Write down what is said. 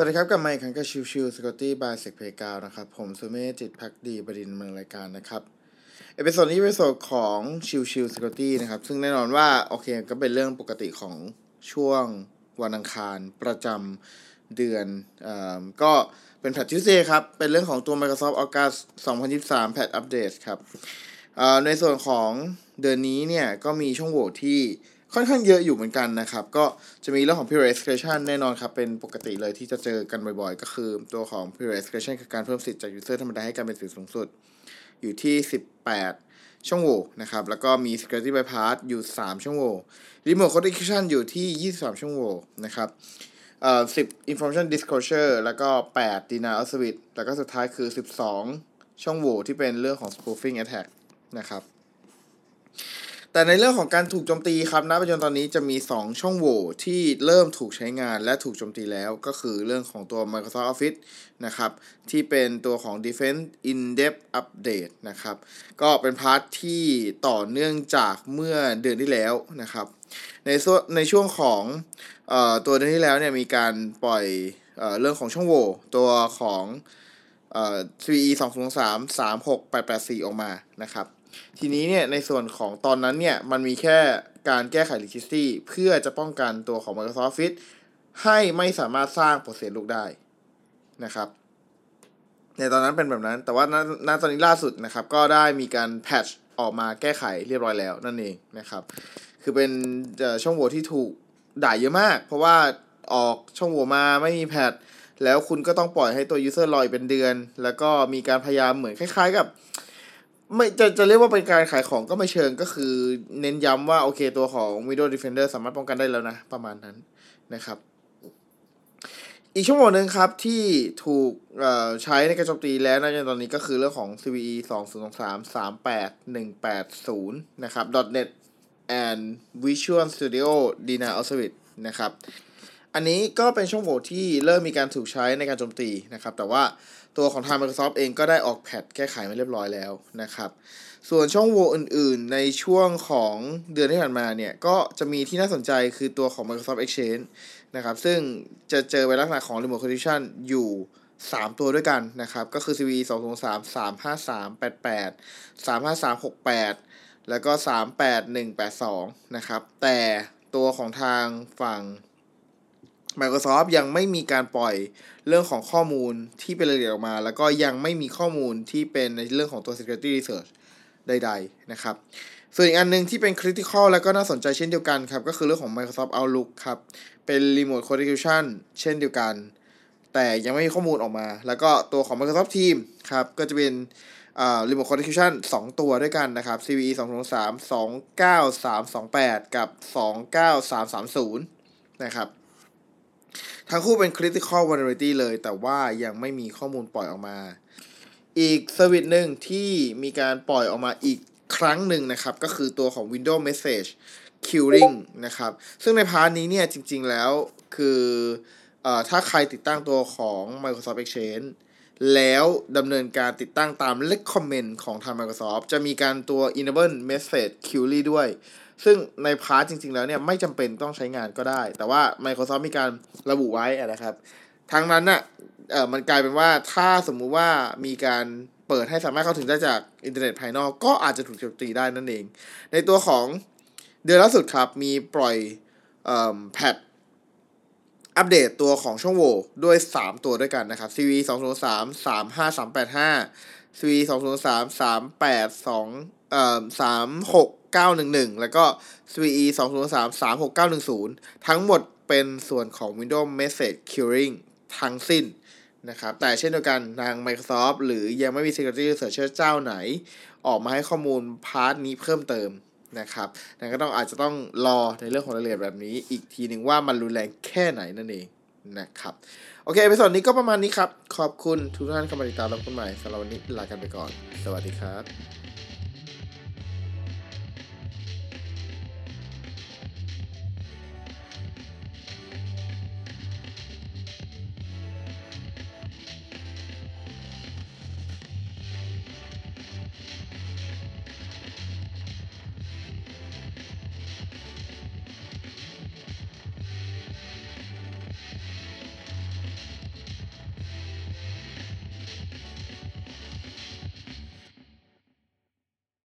สวัสดีครับกลับมาอีกครั้งกับ Chill Chill Security by SecPlayground นะครับ ผมสุเมธจิตภักดีบดินทร์ ดำเนินรายการนะครับ episode นี้เป็นเอพิโซดของ Chill Chill Security นะครับ ซึ่งแน่นอนว่า โอเคก็เป็นเรื่องปกติของช่วงวันอังคารประจำเดือนเอ่อก็เป็น Patch Tuesday ครับ เป็นเรื่องของตัว Microsoft August 2023 patch update ครับเอ่อในส่วนของเดือนนี้เนี่ยก็มีช่องโหว่ที่ ค่อนข้างเยอะอยู่เหมือนกันนะครับ ก็จะมีเรื่องของ period escalation แน่นอนครับ เป็นปกติเลยที่จะเจอกันบ่อยๆ ก็คือตัวของ period escalation คือการเพิ่มสิทธิ์จาก user ธรรมดาให้การเป็นสิทธิ์สูงสุด อยู่ที่ 18 ช่องโหว่นะครับ แล้วก็มี security bypass อยู่ 3 ช่องโหว่ remote code execution อยู่ที่ 23 ช่องโหว่นะครับเอ่อ10 information disclosure แล้วก็ 8 denial of service แล้วก็สุดท้ายคือ 12 ช่องโหว่ที่เป็นเรื่องของ spoofing attack นะครับ แต่ในเรื่องของการถูกโจมตีครับณปัจจุบันตอนนี้จะมี 2 ช่องโหว่ที่เริ่มถูกใช้งานและถูกโจมตีแล้ว ก็คือเรื่องของตัว Microsoft Office นะครับ ที่เป็นตัวของ Defense In-Depth Update นะครับ ก็เป็นพาร์ทที่ต่อเนื่องจากเมื่อเดือนที่แล้วนะครับ ในส่วนในช่วงของเอ่อตัวเดือนที่แล้วเนี่ยมีการปล่อยเอ่อเรื่องของช่องโหว่ตัวของเอ่อ CVE 203 36884 ออกมานะครับ ทีนี้เนี่ยในส่วนของตอนนั้นเนี่ยมันมีแค่การแก้ไข registry เพื่อจะป้องกันตัวของ Microsoft Office ให้ไม่สามารถสร้างโปรเซสลูกได้นะครับในตอนนั้นเป็นแบบนั้น แต่ว่าณตอนนี้ล่าสุดนะครับ ก็ได้มีการแพทช์ออกมาแก้ไขเรียบร้อยแล้วนั่นเองนะครับ คือเป็นช่องโหว่ที่ถูกด่ายเยอะมาก เพราะว่าออกช่องโหว่มาไม่มีแพทแล้วคุณก็ต้องปล่อยให้ตัว user รออีกเป็นเดือน แล้วก็มีการพยายามเหมือนคล้าย ๆ กับ ไม่จะจะเรียกว่าเป็นการขายของก็ไม่เชิงก็คือเน้นย้ำว่า โอเคตัวของ Windows Defender สามารถป้องกันได้แล้วนะ ประมาณนั้นนะครับ อีกชั่วโมงหนึ่งครับที่ถูกใช้ในการโจมตีแล้วนะตอนนี้ก็คือเรื่องของ CVE 2 0 3 3 8 1 8 0 นะครับ .net and Visual Studio Denial of Service นะครับ อันนี้ก็เป็นช่องโหว่ที่เริ่มมีการถูกใช้ในการโจมตีนะครับ แต่ว่าตัวของทาง Microsoft เองก็ได้ออกแพทแก้ไขมาเรียบร้อยแล้วนะครับ ส่วนช่องโหว่อื่นๆ ในช่วงของเดือนที่ผ่านมาเนี่ย ก็จะมีที่น่าสนใจคือตัวของ Microsoft Exchange นะครับ ซึ่งจะเจอในลักษณะของ Remote Condition อยู่ 3 ตัวด้วยกันนะครับ ก็คือ CVE 2 0 3 3 5 3 8 8 3 5 3 6 8 แล้วก็ 3 8 1 8 2 นะครับ แต่ตัวของทางฝั่ง Microsoft ยังไม่มีการปล่อยเรื่องของข้อมูลที่เป็นรายละเอียดออกมา แล้วก็ยังไม่มีข้อมูลที่เป็นในเรื่องของตัว security research ใด ๆ นะครับ ส่วนอีกอันหนึงที่เป็น critical แล้วก็น่าสนใจเช่นเดียวกันครับ ก็คือเรื่องของ Microsoft Outlook ครับ เป็น remote code execution เช่นเดียวกัน แต่ยังไม่มีข้อมูลออกมา แล้วก็ตัวของ Microsoft Teams ครับ ก็จะเป็นอ่า remote code execution 2 ตัวด้วยกันนะครับ CVE 2 3 2 9 3 2 8 กับ 2 9 3 3 0 นะครับ ทั้งคู่เป็น critical vulnerability เลย แต่ว่ายังไม่มีข้อมูลปล่อยออกมา อีก service หนึ่งที่มีการปล่อยออกมาอีกครั้งหนึ่งนะครับ ก็คือตัวของ Windows Message Queuing นะครับ ซึ่งใน part นี้เนี่ยจริงๆแล้วคือเอ่อถ้าใครติดตั้งตัวของ Microsoft Exchange แล้วดำเนินการติดตั้งตาม recommend ของทาง Microsoft จะมีการตัว enable message queuing ด้วย ซึ่งใน part จริง ๆ แล้วเนี่ยไม่จำเป็นต้องใช้งานก็ได้ แต่ว่า Microsoft มีการระบุไว้นะครับทั้งนั้นน่ะเอ่อมันกลายเป็นว่าถ้าสมมุติว่ามีการเปิดให้สามารถเข้าถึงได้จากอินเทอร์เน็ตภายนอกก็อาจจะถูกโจมตีได้นั่นเอง ในตัวของเดือนล่าสุดครับ มีปล่อยเอ่อแพทอัปเดตตัวของช่องโหว่ด้วย 3 ตัวด้วยกันนะครับ CV 2 0 3 3 5 3 8 5 CV 2 0 3 3 8 2เอ่อ3 6 9 1 1แล้วก็ CVE 2 0 3 3 6 9 1 0 ทั้งหมดเป็นส่วนของ Windows Message Queuing ทั้งสิ้นนะครับ แต่เช่นเดียวกันทาง Microsoft หรือยังไม่มี Security Researcher เจ้าไหน ออกมาให้ข้อมูลพาร์ทนี้เพิ่มเติมนะครับนั่นก็ต้องอาจจะต้องรอในเรื่องของรายละเอียดแบบนี้ อีกทีหนึ่งว่ามันรุนแรงแค่ไหนนั่นเอง นะครับ โอเคไปส่วนนี้ก็ประมาณนี้ครับ ขอบคุณทุกท่านที่เข้ามาติดตามรับชมใหม่สำหรับวันนี้ลากันไปก่อน สวัสดีครับ